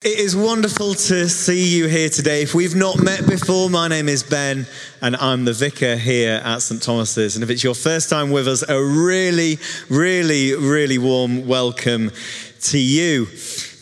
It is wonderful to see you here today. If we've not met before, my name is Ben and I'm the vicar here at St. Thomas's. And if it's your first time with us, a really, really, really warm welcome to you.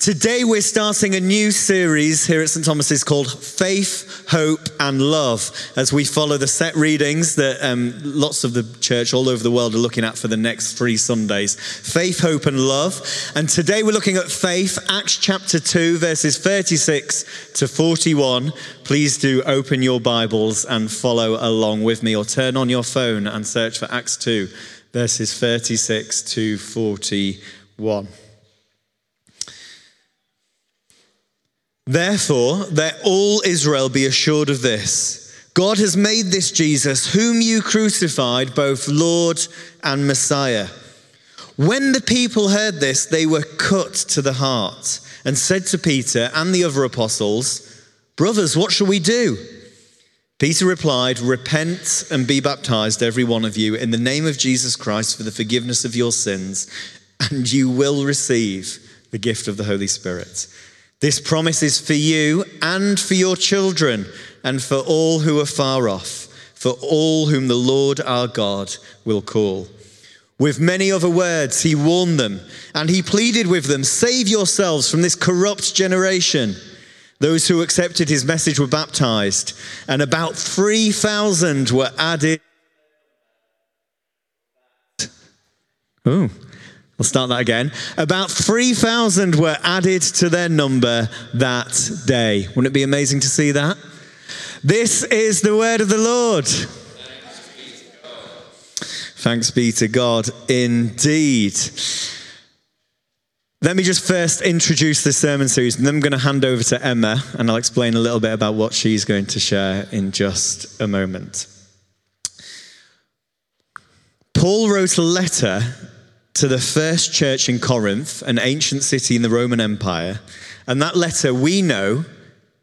Today, we're starting a new series here at St. Thomas's called Faith, Hope, and Love as we follow the set readings that um, lots of the church all over the world are looking at for the next three Sundays Faith, Hope, and Love. And today, we're looking at faith, Acts chapter 2, verses 36 to 41. Please do open your Bibles and follow along with me, or turn on your phone and search for Acts 2, verses 36 to 41. Therefore, let all Israel be assured of this God has made this Jesus, whom you crucified, both Lord and Messiah. When the people heard this, they were cut to the heart and said to Peter and the other apostles, Brothers, what shall we do? Peter replied, Repent and be baptized, every one of you, in the name of Jesus Christ for the forgiveness of your sins, and you will receive the gift of the Holy Spirit. This promise is for you and for your children and for all who are far off, for all whom the Lord our God will call. With many other words, he warned them and he pleaded with them Save yourselves from this corrupt generation. Those who accepted his message were baptized, and about 3,000 were added. Oh, I'll start that again. About 3,000 were added to their number that day. Wouldn't it be amazing to see that? This is the word of the Lord. Thanks be to God, Thanks be to God indeed. Let me just first introduce the sermon series, and then I'm going to hand over to Emma, and I'll explain a little bit about what she's going to share in just a moment. Paul wrote a letter to the first church in Corinth, an ancient city in the Roman Empire. And that letter we know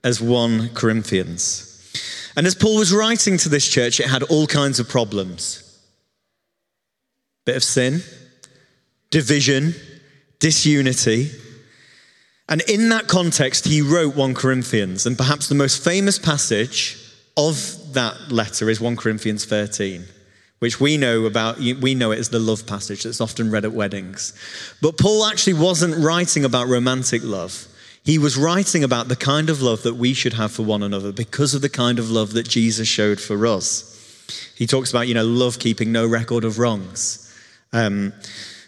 as 1 Corinthians. And as Paul was writing to this church, it had all kinds of problems bit of sin, division, disunity. And in that context, he wrote 1 Corinthians. And perhaps the most famous passage of that letter is 1 Corinthians 13 which we know about, we know it as the love passage that's often read at weddings. But Paul actually wasn't writing about romantic love. He was writing about the kind of love that we should have for one another because of the kind of love that Jesus showed for us. He talks about, you know, love keeping no record of wrongs. Um,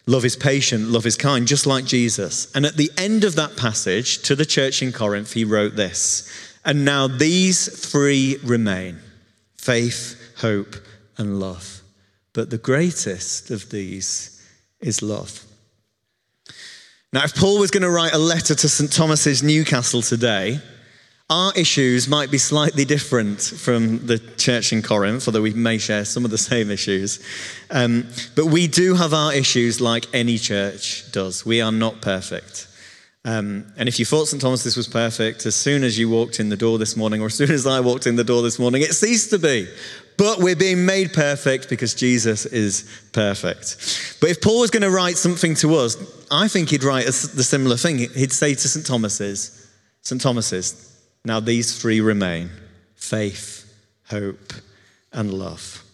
love is patient, love is kind, just like Jesus. And at the end of that passage to the church in Corinth, he wrote this And now these three remain faith, hope, and love. But the greatest of these is love. Now, if Paul was going to write a letter to St. Thomas's Newcastle today, our issues might be slightly different from the church in Corinth, although we may share some of the same issues. Um, but we do have our issues like any church does. We are not perfect. Um, and if you thought St. Thomas this was perfect, as soon as you walked in the door this morning, or as soon as I walked in the door this morning, it ceased to be. But we're being made perfect because Jesus is perfect. But if Paul was going to write something to us, I think he'd write a, the similar thing. He'd say to St. Thomas's, St. Thomas's, now these three remain faith, hope, and love.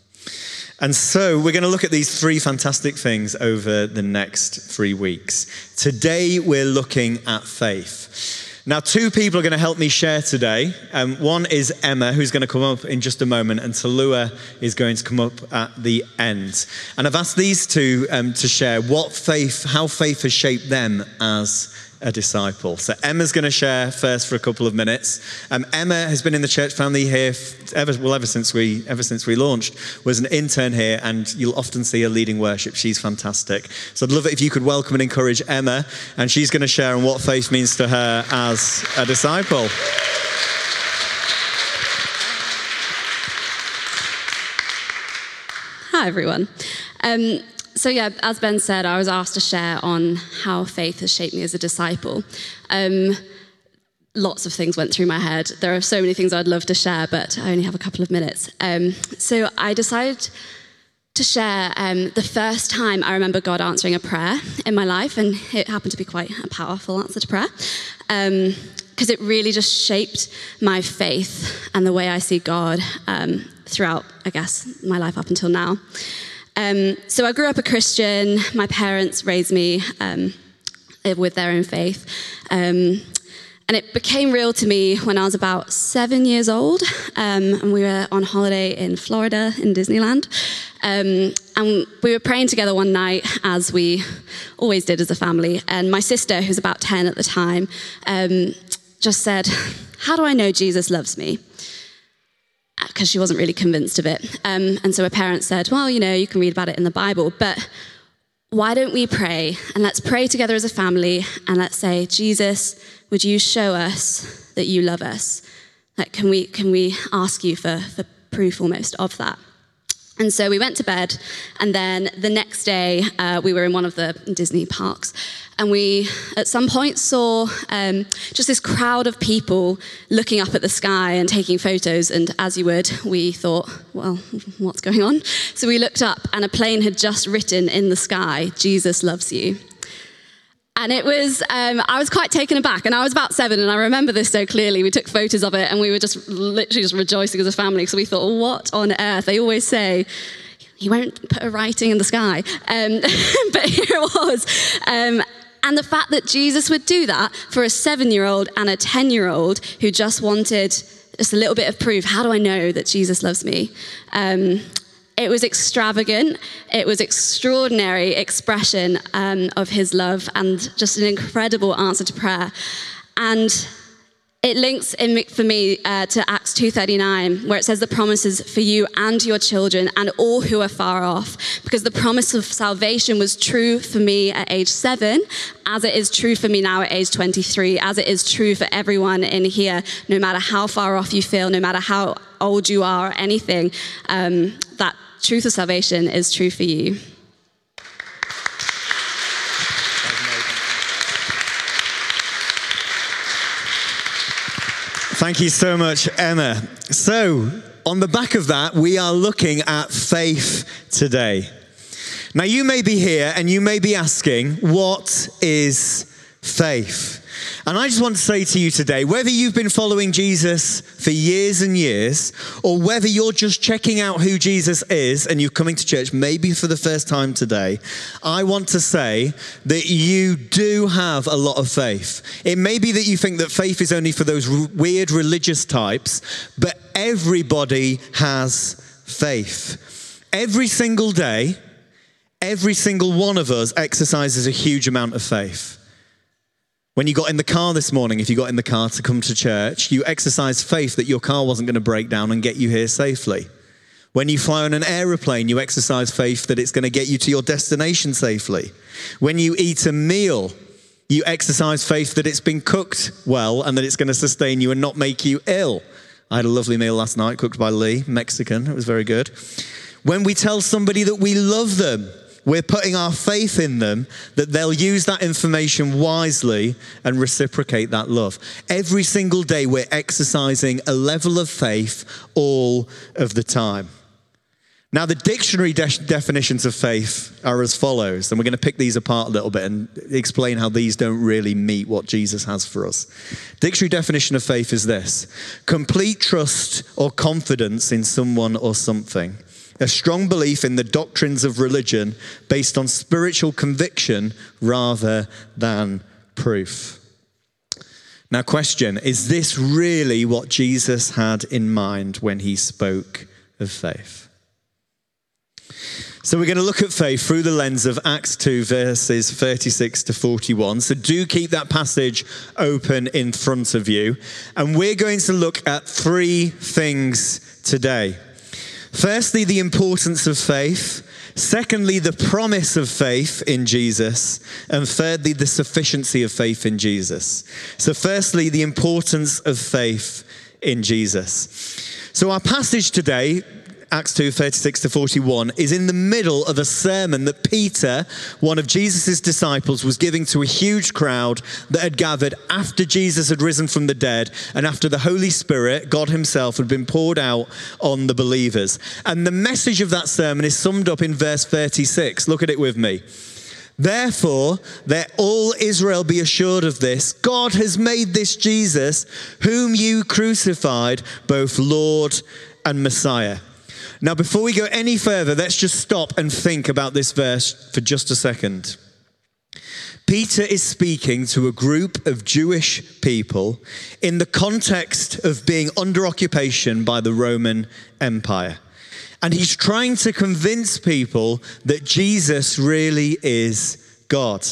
And so we're going to look at these three fantastic things over the next three weeks. Today we're looking at faith. Now, two people are going to help me share today. Um, one is Emma, who's going to come up in just a moment, and Talua is going to come up at the end. And I've asked these two um, to share what faith, how faith has shaped them as a disciple. So Emma's going to share first for a couple of minutes. Um, Emma has been in the church family here ever well ever since we ever since we launched. Was an intern here, and you'll often see her leading worship. She's fantastic. So I'd love it if you could welcome and encourage Emma, and she's going to share on what faith means to her as a disciple. Hi everyone. Um, so, yeah, as Ben said, I was asked to share on how faith has shaped me as a disciple. Um, lots of things went through my head. There are so many things I'd love to share, but I only have a couple of minutes. Um, so, I decided to share um, the first time I remember God answering a prayer in my life, and it happened to be quite a powerful answer to prayer. Um, because it really just shaped my faith and the way I see God um, throughout, I guess, my life up until now. Um, so I grew up a Christian. My parents raised me um, with their own faith. Um, and it became real to me when I was about seven years old. Um, and we were on holiday in Florida in Disneyland. Um, and we were praying together one night, as we always did as a family. And my sister, who's about 10 at the time, um, just said, How do I know Jesus loves me? Because she wasn't really convinced of it. Um, and so her parents said, Well, you know, you can read about it in the Bible, but why don't we pray? And let's pray together as a family and let's say, Jesus, would you show us that you love us? Like, can we, can we ask you for, for proof almost of that? And so we went to bed, and then the next day uh, we were in one of the Disney parks, and we at some point saw um, just this crowd of people looking up at the sky and taking photos. And as you would, we thought, well, what's going on? So we looked up, and a plane had just written in the sky, Jesus loves you. And it was, um, I was quite taken aback. And I was about seven, and I remember this so clearly. We took photos of it, and we were just literally just rejoicing as a family. So we thought, what on earth? They always say, he won't put a writing in the sky. Um, but here it was. Um, and the fact that Jesus would do that for a seven year old and a 10 year old who just wanted just a little bit of proof how do I know that Jesus loves me? Um, it was extravagant. It was extraordinary expression um, of his love and just an incredible answer to prayer. And it links in, for me uh, to Acts 2:39, where it says the promises for you and your children and all who are far off, because the promise of salvation was true for me at age seven, as it is true for me now at age 23, as it is true for everyone in here, no matter how far off you feel, no matter how old you are, or anything. Um, that truth of salvation is true for you. Thank you so much, Emma. So, on the back of that, we are looking at faith today. Now, you may be here and you may be asking, what is faith? And I just want to say to you today whether you've been following Jesus for years and years, or whether you're just checking out who Jesus is and you're coming to church maybe for the first time today, I want to say that you do have a lot of faith. It may be that you think that faith is only for those weird religious types, but everybody has faith. Every single day, every single one of us exercises a huge amount of faith. When you got in the car this morning, if you got in the car to come to church, you exercised faith that your car wasn't going to break down and get you here safely. When you fly on an aeroplane, you exercise faith that it's going to get you to your destination safely. When you eat a meal, you exercise faith that it's been cooked well and that it's going to sustain you and not make you ill. I had a lovely meal last night cooked by Lee, Mexican. It was very good. When we tell somebody that we love them, we're putting our faith in them that they'll use that information wisely and reciprocate that love. Every single day, we're exercising a level of faith all of the time. Now, the dictionary de- definitions of faith are as follows, and we're going to pick these apart a little bit and explain how these don't really meet what Jesus has for us. Dictionary definition of faith is this complete trust or confidence in someone or something a strong belief in the doctrines of religion based on spiritual conviction rather than proof. Now, question is this really what Jesus had in mind when he spoke of faith? So, we're going to look at faith through the lens of Acts 2, verses 36 to 41. So, do keep that passage open in front of you. And we're going to look at three things today. Firstly, the importance of faith. Secondly, the promise of faith in Jesus. And thirdly, the sufficiency of faith in Jesus. So, firstly, the importance of faith in Jesus. So, our passage today Acts 2 36 to 41, is in the middle of a sermon that Peter, one of Jesus' disciples, was giving to a huge crowd that had gathered after Jesus had risen from the dead and after the Holy Spirit, God Himself, had been poured out on the believers. And the message of that sermon is summed up in verse 36. Look at it with me. Therefore, let all Israel be assured of this God has made this Jesus, whom you crucified, both Lord and Messiah. Now, before we go any further, let's just stop and think about this verse for just a second. Peter is speaking to a group of Jewish people in the context of being under occupation by the Roman Empire. And he's trying to convince people that Jesus really is God.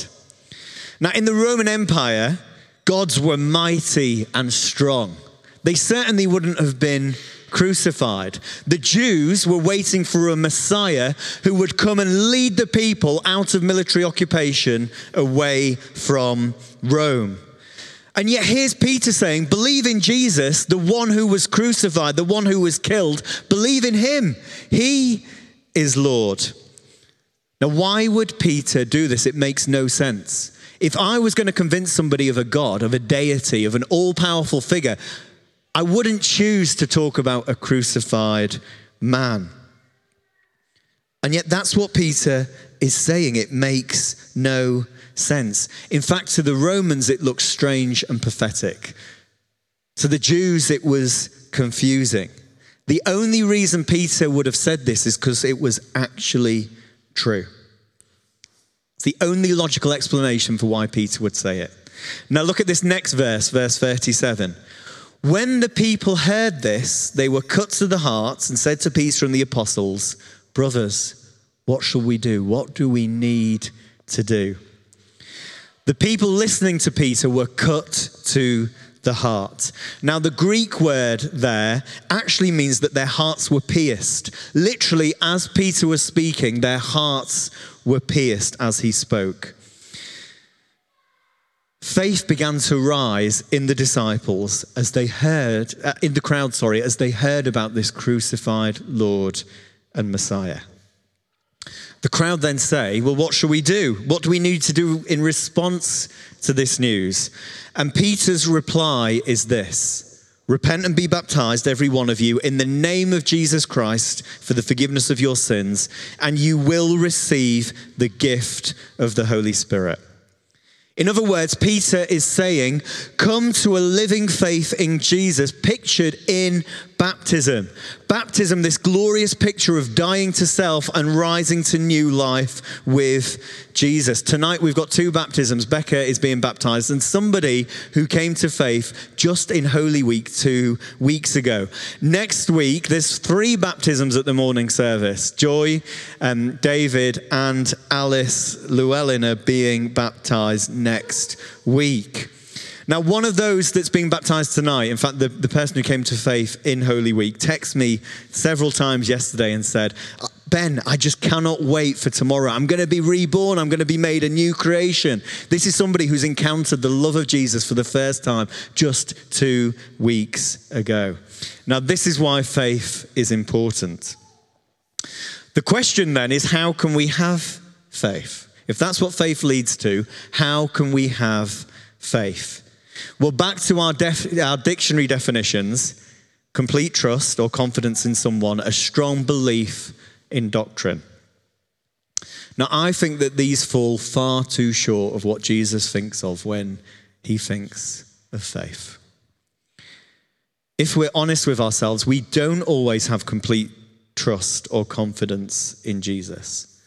Now, in the Roman Empire, gods were mighty and strong. They certainly wouldn't have been crucified. The Jews were waiting for a Messiah who would come and lead the people out of military occupation away from Rome. And yet, here's Peter saying, Believe in Jesus, the one who was crucified, the one who was killed. Believe in him. He is Lord. Now, why would Peter do this? It makes no sense. If I was going to convince somebody of a God, of a deity, of an all powerful figure, I wouldn't choose to talk about a crucified man. And yet, that's what Peter is saying. It makes no sense. In fact, to the Romans, it looked strange and pathetic. To the Jews, it was confusing. The only reason Peter would have said this is because it was actually true. It's the only logical explanation for why Peter would say it. Now, look at this next verse, verse 37. When the people heard this, they were cut to the heart and said to Peter and the apostles, Brothers, what shall we do? What do we need to do? The people listening to Peter were cut to the heart. Now, the Greek word there actually means that their hearts were pierced. Literally, as Peter was speaking, their hearts were pierced as he spoke. Faith began to rise in the disciples as they heard, uh, in the crowd, sorry, as they heard about this crucified Lord and Messiah. The crowd then say, Well, what shall we do? What do we need to do in response to this news? And Peter's reply is this Repent and be baptized, every one of you, in the name of Jesus Christ for the forgiveness of your sins, and you will receive the gift of the Holy Spirit. In other words, Peter is saying, Come to a living faith in Jesus, pictured in baptism. Baptism, this glorious picture of dying to self and rising to new life with Jesus. Tonight we've got two baptisms. Becca is being baptized, and somebody who came to faith just in Holy Week two weeks ago. Next week, there's three baptisms at the morning service. Joy, um, David, and Alice Llewellyn are being baptized next week. Now, one of those that's being baptized tonight, in fact, the, the person who came to faith in Holy Week, texted me several times yesterday and said, uh, Ben, I just cannot wait for tomorrow. I'm going to be reborn. I'm going to be made a new creation. This is somebody who's encountered the love of Jesus for the first time just two weeks ago. Now, this is why faith is important. The question then is how can we have faith? If that's what faith leads to, how can we have faith? Well, back to our, def- our dictionary definitions complete trust or confidence in someone, a strong belief in doctrine. Now, I think that these fall far too short of what Jesus thinks of when he thinks of faith. If we're honest with ourselves, we don't always have complete trust or confidence in Jesus.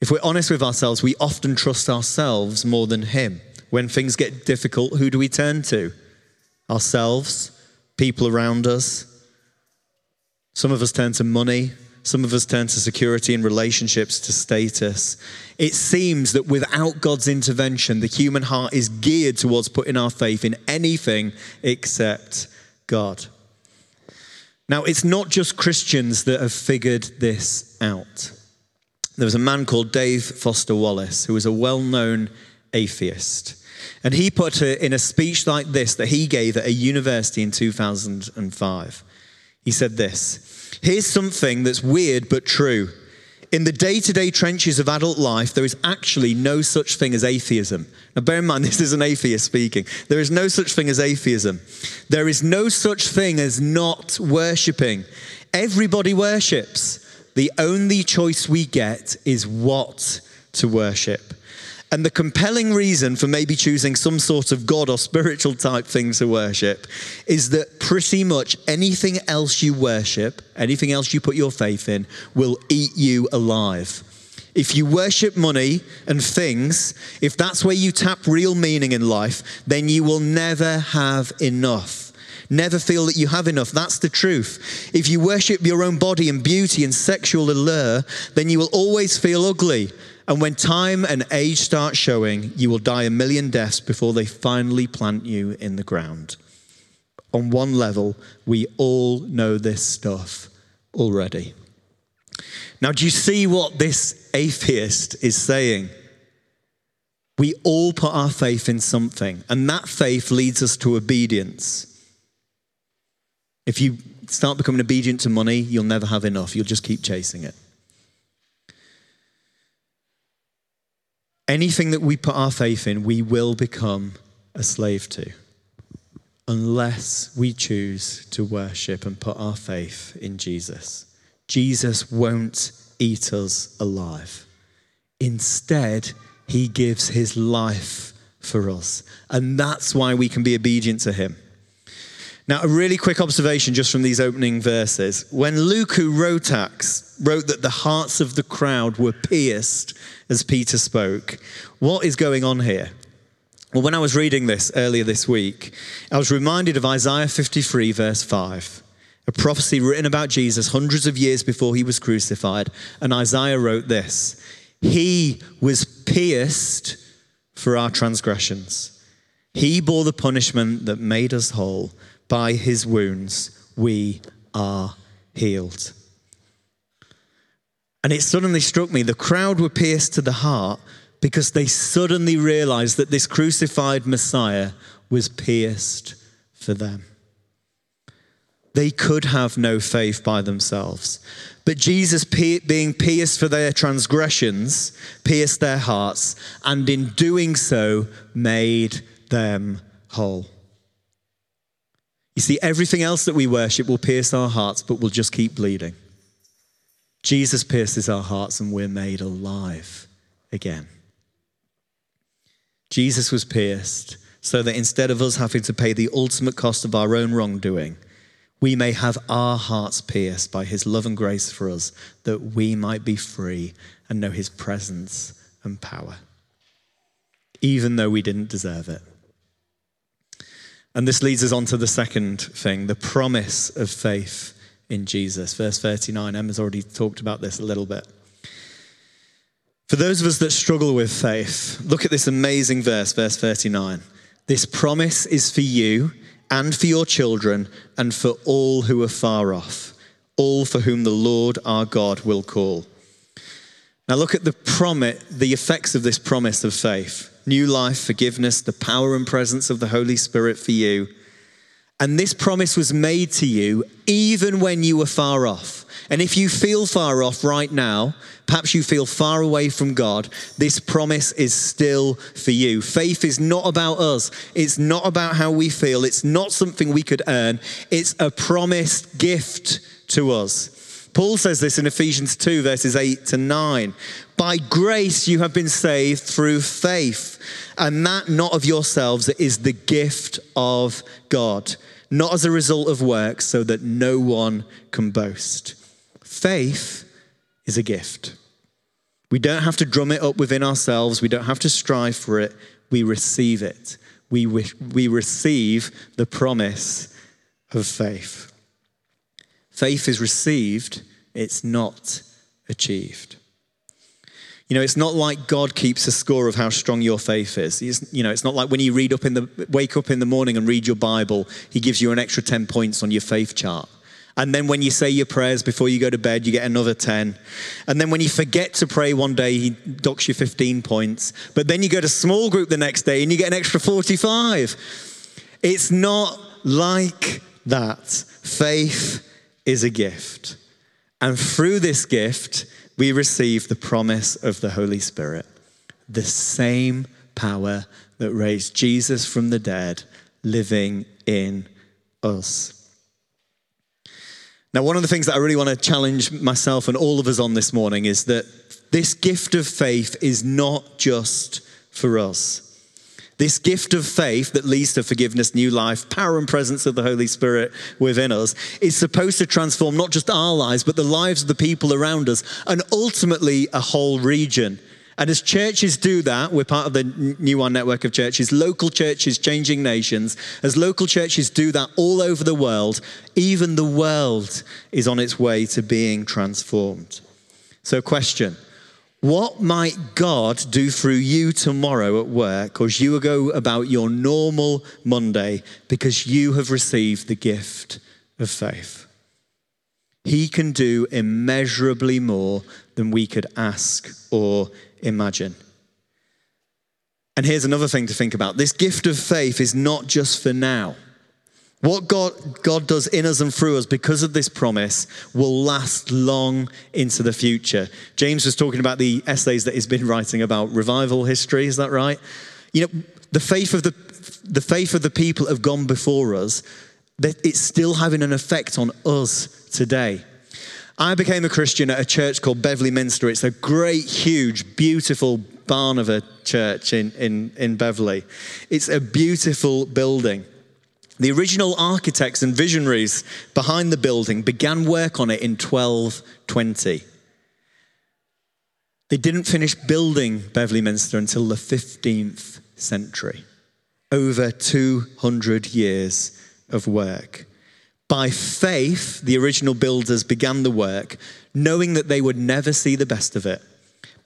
If we're honest with ourselves, we often trust ourselves more than him. When things get difficult, who do we turn to? Ourselves, people around us. Some of us turn to money. Some of us turn to security and relationships, to status. It seems that without God's intervention, the human heart is geared towards putting our faith in anything except God. Now, it's not just Christians that have figured this out. There was a man called Dave Foster Wallace, who was a well known atheist. And he put it in a speech like this that he gave at a university in 2005. He said this Here's something that's weird but true. In the day to day trenches of adult life, there is actually no such thing as atheism. Now, bear in mind, this is an atheist speaking. There is no such thing as atheism. There is no such thing as not worshipping. Everybody worships. The only choice we get is what to worship. And the compelling reason for maybe choosing some sort of God or spiritual type thing to worship is that pretty much anything else you worship, anything else you put your faith in, will eat you alive. If you worship money and things, if that's where you tap real meaning in life, then you will never have enough. Never feel that you have enough. That's the truth. If you worship your own body and beauty and sexual allure, then you will always feel ugly. And when time and age start showing, you will die a million deaths before they finally plant you in the ground. On one level, we all know this stuff already. Now, do you see what this atheist is saying? We all put our faith in something, and that faith leads us to obedience. If you start becoming obedient to money, you'll never have enough. You'll just keep chasing it. Anything that we put our faith in, we will become a slave to unless we choose to worship and put our faith in Jesus. Jesus won't eat us alive. Instead, he gives his life for us. And that's why we can be obedient to him. Now, a really quick observation just from these opening verses. When Luke, who wrote Acts, wrote that the hearts of the crowd were pierced as Peter spoke, what is going on here? Well, when I was reading this earlier this week, I was reminded of Isaiah 53, verse 5 a prophecy written about Jesus hundreds of years before he was crucified. And Isaiah wrote this He was pierced for our transgressions, He bore the punishment that made us whole. By His wounds, we are healed. And it suddenly struck me the crowd were pierced to the heart because they suddenly realized that this crucified Messiah was pierced for them. They could have no faith by themselves. But Jesus, being pierced for their transgressions, pierced their hearts, and in doing so, made them whole. You see, everything else that we worship will pierce our hearts, but will just keep bleeding. Jesus pierces our hearts, and we're made alive again. Jesus was pierced so that instead of us having to pay the ultimate cost of our own wrongdoing, we may have our hearts pierced by his love and grace for us, that we might be free and know his presence and power, even though we didn't deserve it. And this leads us on to the second thing the promise of faith in Jesus. Verse 39, Emma's already talked about this a little bit. For those of us that struggle with faith, look at this amazing verse, verse 39. This promise is for you and for your children and for all who are far off, all for whom the Lord our God will call. Now look at the promise, the effects of this promise of faith. New life, forgiveness, the power and presence of the Holy Spirit for you. And this promise was made to you even when you were far off. And if you feel far off right now, perhaps you feel far away from God, this promise is still for you. Faith is not about us, it's not about how we feel, it's not something we could earn, it's a promised gift to us. Paul says this in Ephesians 2, verses 8 to 9. By grace you have been saved through faith, and that not of yourselves, is the gift of God, not as a result of works, so that no one can boast. Faith is a gift. We don't have to drum it up within ourselves, we don't have to strive for it. We receive it. We, we receive the promise of faith. Faith is received, it's not achieved. You know, it's not like God keeps a score of how strong your faith is. You know, it's not like when you read up in the wake up in the morning and read your Bible, he gives you an extra 10 points on your faith chart. And then when you say your prayers before you go to bed, you get another 10. And then when you forget to pray one day, he docks you 15 points. But then you go to small group the next day and you get an extra 45. It's not like that. Faith is a gift. And through this gift, we receive the promise of the Holy Spirit, the same power that raised Jesus from the dead living in us. Now, one of the things that I really want to challenge myself and all of us on this morning is that this gift of faith is not just for us. This gift of faith that leads to forgiveness, new life, power and presence of the Holy Spirit within us is supposed to transform not just our lives, but the lives of the people around us and ultimately a whole region. And as churches do that, we're part of the New Wine network of churches, local churches changing nations. As local churches do that all over the world, even the world is on its way to being transformed. So, question what might God do through you tomorrow at work or as you go about your normal Monday because you have received the gift of faith? He can do immeasurably more than we could ask or imagine. And here's another thing to think about this gift of faith is not just for now. What God, God does in us and through us because of this promise will last long into the future. James was talking about the essays that he's been writing about revival history, is that right? You know, the faith of the, the faith of the people have gone before us, that it's still having an effect on us today. I became a Christian at a church called Beverley Minster. It's a great, huge, beautiful barn of a church in, in, in Beverley. It's a beautiful building. The original architects and visionaries behind the building began work on it in 1220. They didn't finish building Beverley Minster until the 15th century. Over 200 years of work. By faith, the original builders began the work, knowing that they would never see the best of it.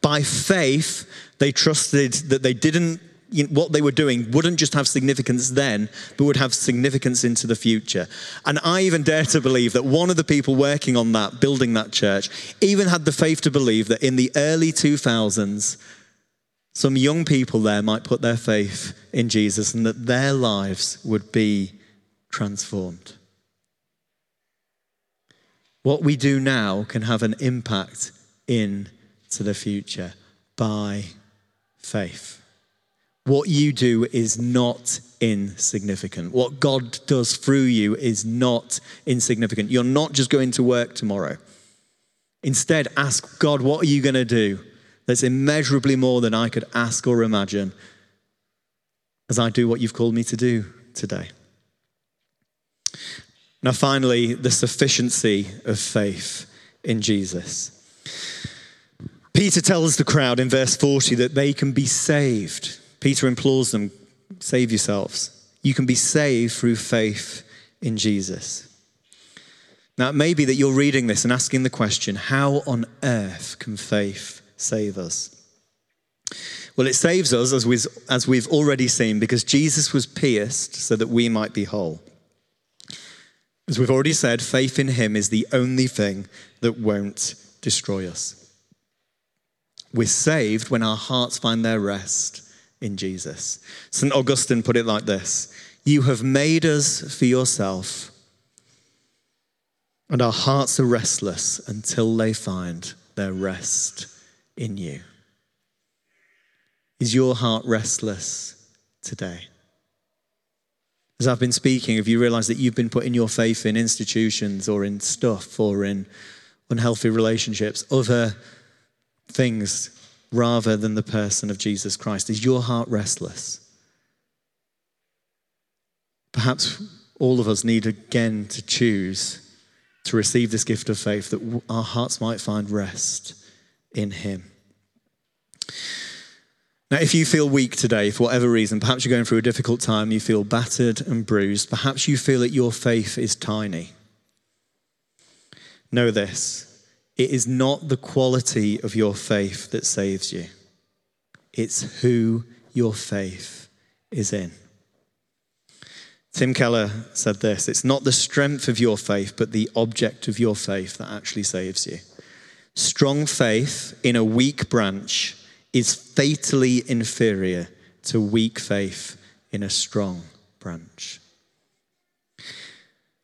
By faith, they trusted that they didn't you know, what they were doing wouldn't just have significance then, but would have significance into the future. And I even dare to believe that one of the people working on that, building that church, even had the faith to believe that in the early 2000s, some young people there might put their faith in Jesus and that their lives would be transformed. What we do now can have an impact into the future by faith. What you do is not insignificant. What God does through you is not insignificant. You're not just going to work tomorrow. Instead, ask God, what are you going to do that's immeasurably more than I could ask or imagine as I do what you've called me to do today? Now, finally, the sufficiency of faith in Jesus. Peter tells the crowd in verse 40 that they can be saved Peter implores them save yourselves. You can be saved through faith in Jesus. Now, it may be that you're reading this and asking the question how on earth can faith save us? Well, it saves us, as we've, as we've already seen, because Jesus was pierced so that we might be whole. As we've already said, faith in him is the only thing that won't destroy us. We're saved when our hearts find their rest in Jesus. St. Augustine put it like this You have made us for yourself, and our hearts are restless until they find their rest in you. Is your heart restless today? As I've been speaking, have you realized that you've been putting your faith in institutions or in stuff or in unhealthy relationships, other things rather than the person of Jesus Christ? Is your heart restless? Perhaps all of us need again to choose to receive this gift of faith that our hearts might find rest in Him. Now, if you feel weak today for whatever reason, perhaps you're going through a difficult time, you feel battered and bruised, perhaps you feel that your faith is tiny. Know this it is not the quality of your faith that saves you, it's who your faith is in. Tim Keller said this it's not the strength of your faith, but the object of your faith that actually saves you. Strong faith in a weak branch is fatally inferior to weak faith in a strong branch.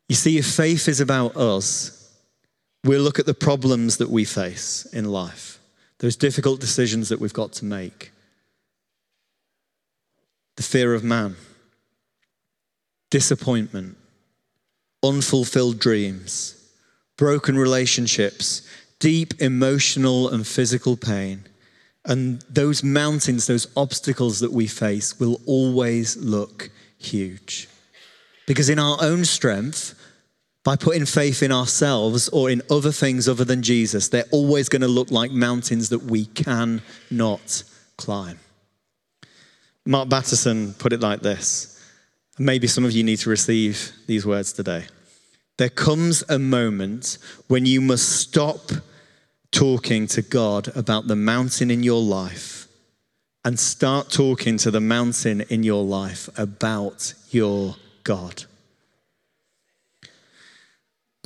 You see, if faith is about us, We'll look at the problems that we face in life, those difficult decisions that we've got to make, the fear of man, disappointment, unfulfilled dreams, broken relationships, deep emotional and physical pain. And those mountains, those obstacles that we face will always look huge. Because in our own strength, by putting faith in ourselves or in other things other than Jesus, they're always going to look like mountains that we cannot climb. Mark Batterson put it like this. Maybe some of you need to receive these words today. There comes a moment when you must stop talking to God about the mountain in your life and start talking to the mountain in your life about your God.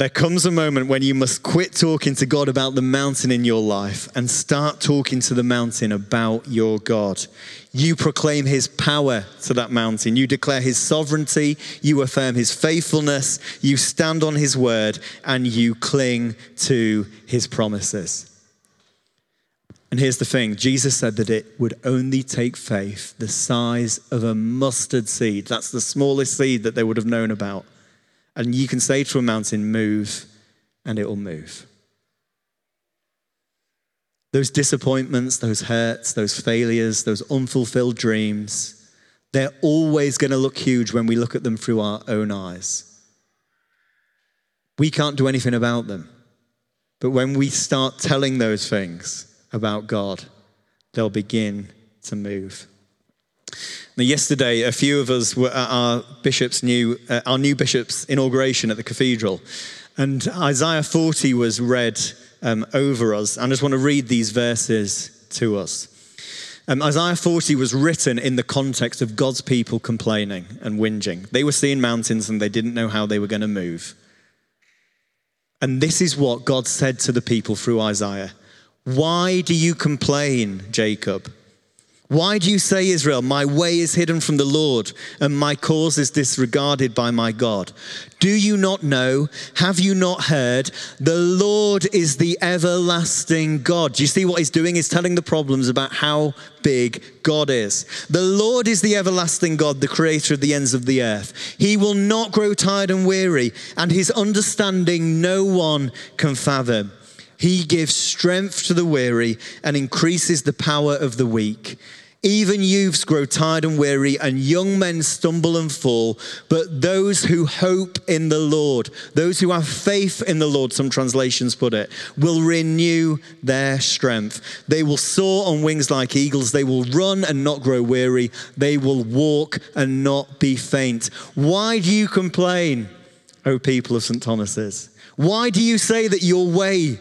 There comes a moment when you must quit talking to God about the mountain in your life and start talking to the mountain about your God. You proclaim his power to that mountain. You declare his sovereignty. You affirm his faithfulness. You stand on his word and you cling to his promises. And here's the thing Jesus said that it would only take faith the size of a mustard seed. That's the smallest seed that they would have known about and you can say to a mountain, move, and it will move. Those disappointments, those hurts, those failures, those unfulfilled dreams, they're always going to look huge when we look at them through our own eyes. We can't do anything about them. But when we start telling those things about God, they'll begin to move. Now, yesterday, a few of us were at our bishop's new, uh, our new bishop's inauguration at the cathedral, and Isaiah 40 was read um, over us. I just want to read these verses to us. Um, Isaiah 40 was written in the context of God's people complaining and whinging. They were seeing mountains and they didn't know how they were going to move. And this is what God said to the people through Isaiah Why do you complain, Jacob? Why do you say, Israel, my way is hidden from the Lord and my cause is disregarded by my God? Do you not know? Have you not heard? The Lord is the everlasting God. Do you see what he's doing? He's telling the problems about how big God is. The Lord is the everlasting God, the creator of the ends of the earth. He will not grow tired and weary, and his understanding no one can fathom. He gives strength to the weary and increases the power of the weak. Even youths grow tired and weary, and young men stumble and fall. But those who hope in the Lord, those who have faith in the Lord, some translations put it, will renew their strength. They will soar on wings like eagles. They will run and not grow weary. They will walk and not be faint. Why do you complain, O people of St. Thomas's? Why do you say that your way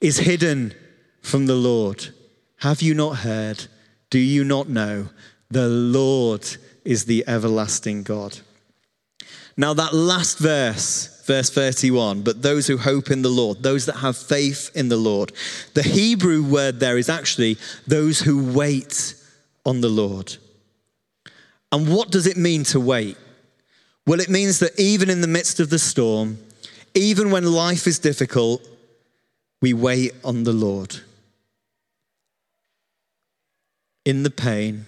is hidden from the Lord? Have you not heard? Do you not know? The Lord is the everlasting God. Now, that last verse, verse 31, but those who hope in the Lord, those that have faith in the Lord, the Hebrew word there is actually those who wait on the Lord. And what does it mean to wait? Well, it means that even in the midst of the storm, even when life is difficult, we wait on the Lord in the pain,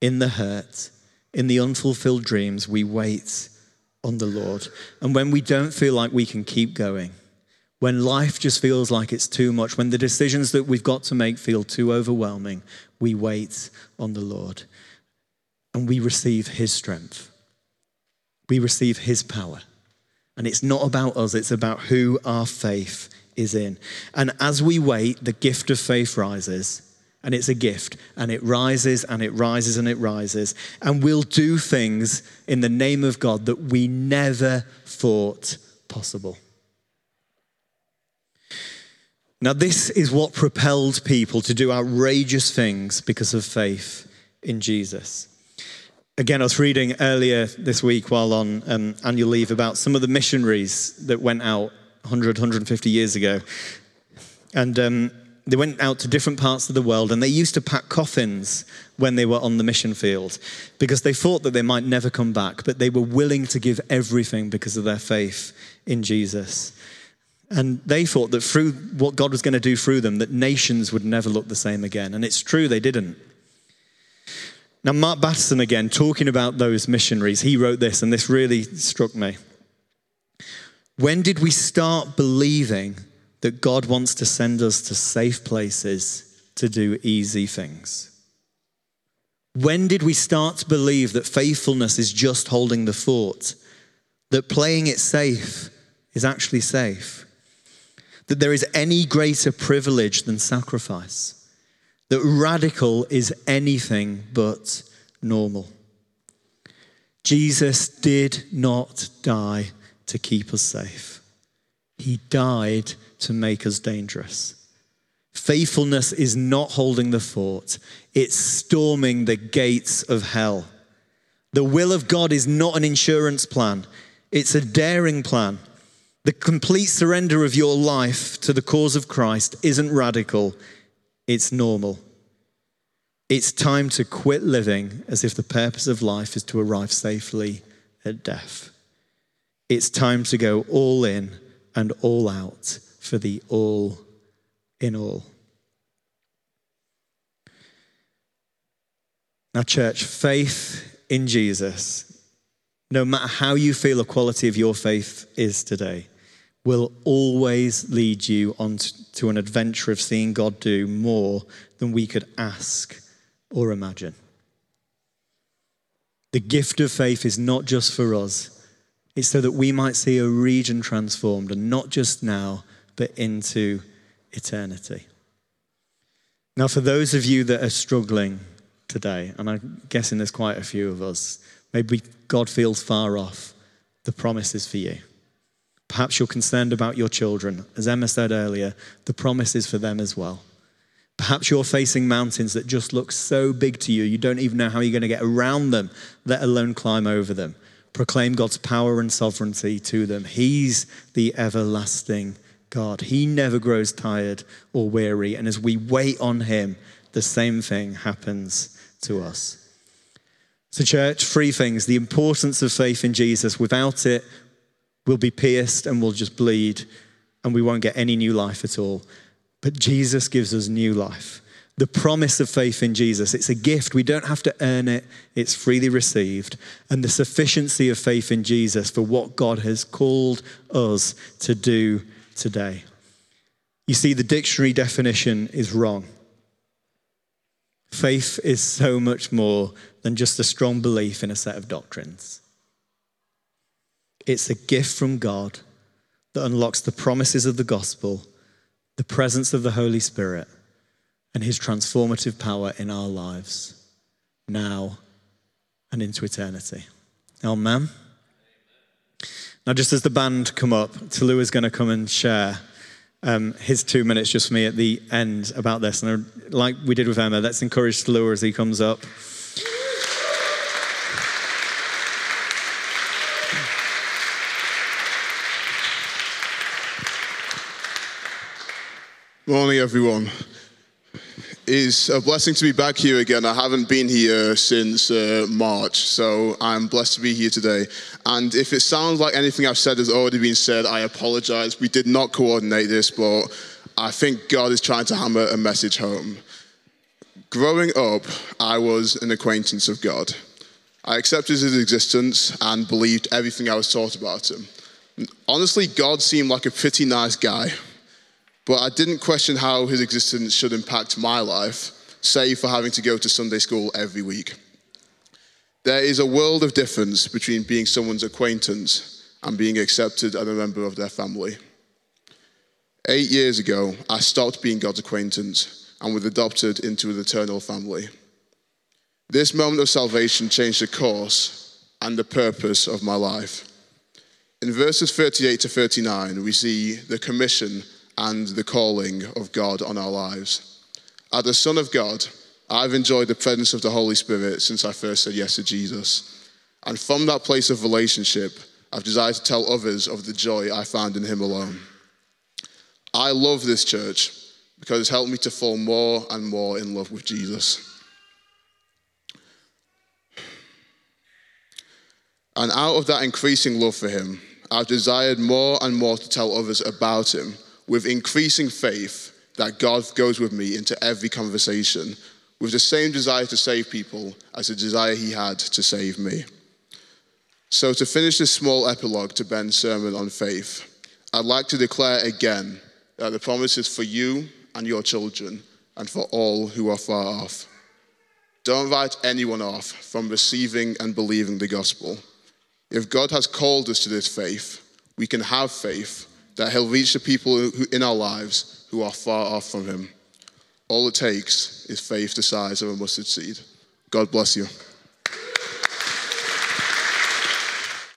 in the hurt, in the unfulfilled dreams, we wait on the Lord. And when we don't feel like we can keep going, when life just feels like it's too much, when the decisions that we've got to make feel too overwhelming, we wait on the Lord and we receive His strength. We receive His power. And it's not about us, it's about who our faith is in. And as we wait, the gift of faith rises and it's a gift and it rises and it rises and it rises and we'll do things in the name of God that we never thought possible. Now, this is what propelled people to do outrageous things because of faith in Jesus. Again, I was reading earlier this week while on um, annual leave about some of the missionaries that went out 100, 150 years ago. And um, they went out to different parts of the world and they used to pack coffins when they were on the mission field because they thought that they might never come back, but they were willing to give everything because of their faith in Jesus. And they thought that through what God was going to do through them, that nations would never look the same again. And it's true, they didn't. Now, Mark Batterson, again, talking about those missionaries, he wrote this, and this really struck me. When did we start believing that God wants to send us to safe places to do easy things? When did we start to believe that faithfulness is just holding the fort? That playing it safe is actually safe? That there is any greater privilege than sacrifice? That radical is anything but normal? Jesus did not die to keep us safe. He died to make us dangerous. Faithfulness is not holding the fort, it's storming the gates of hell. The will of God is not an insurance plan, it's a daring plan. The complete surrender of your life to the cause of Christ isn't radical, it's normal. It's time to quit living as if the purpose of life is to arrive safely at death. It's time to go all in and all out for the all in all. Now, church, faith in Jesus, no matter how you feel the quality of your faith is today, will always lead you on to an adventure of seeing God do more than we could ask or imagine. The gift of faith is not just for us, it's so that we might see a region transformed, and not just now, but into eternity. Now, for those of you that are struggling today, and I'm guessing there's quite a few of us, maybe God feels far off, the promise is for you. Perhaps you're concerned about your children. As Emma said earlier, the promise is for them as well. Perhaps you're facing mountains that just look so big to you, you don't even know how you're going to get around them, let alone climb over them. Proclaim God's power and sovereignty to them. He's the everlasting God. He never grows tired or weary. And as we wait on Him, the same thing happens to us. So, church, three things the importance of faith in Jesus. Without it, we'll be pierced and we'll just bleed and we won't get any new life at all. But Jesus gives us new life. The promise of faith in Jesus, it's a gift. We don't have to earn it, it's freely received. And the sufficiency of faith in Jesus for what God has called us to do today. You see, the dictionary definition is wrong. Faith is so much more than just a strong belief in a set of doctrines. It's a gift from God that unlocks the promises of the gospel, the presence of the Holy Spirit, and his transformative power in our lives, now and into eternity. Amen. Now, just as the band come up, Tulu is going to come and share um, his two minutes just for me at the end about this. And like we did with Emma, let's encourage Tulu as he comes up. Morning, everyone. It's a blessing to be back here again. I haven't been here since uh, March, so I'm blessed to be here today. And if it sounds like anything I've said has already been said, I apologize. We did not coordinate this, but I think God is trying to hammer a message home. Growing up, I was an acquaintance of God. I accepted his existence and believed everything I was taught about him. Honestly, God seemed like a pretty nice guy. But I didn't question how his existence should impact my life, save for having to go to Sunday school every week. There is a world of difference between being someone's acquaintance and being accepted as a member of their family. Eight years ago, I stopped being God's acquaintance and was adopted into an eternal family. This moment of salvation changed the course and the purpose of my life. In verses 38 to 39, we see the commission and the calling of God on our lives. As a son of God, I've enjoyed the presence of the Holy Spirit since I first said yes to Jesus. And from that place of relationship, I've desired to tell others of the joy I found in Him alone. I love this church because it's helped me to fall more and more in love with Jesus. And out of that increasing love for Him, I've desired more and more to tell others about Him with increasing faith that God goes with me into every conversation with the same desire to save people as the desire he had to save me. So, to finish this small epilogue to Ben's sermon on faith, I'd like to declare again that the promise is for you and your children and for all who are far off. Don't write anyone off from receiving and believing the gospel. If God has called us to this faith, we can have faith that He'll reach the people who, in our lives who are far off from Him. All it takes is faith the size of a mustard seed. God bless you.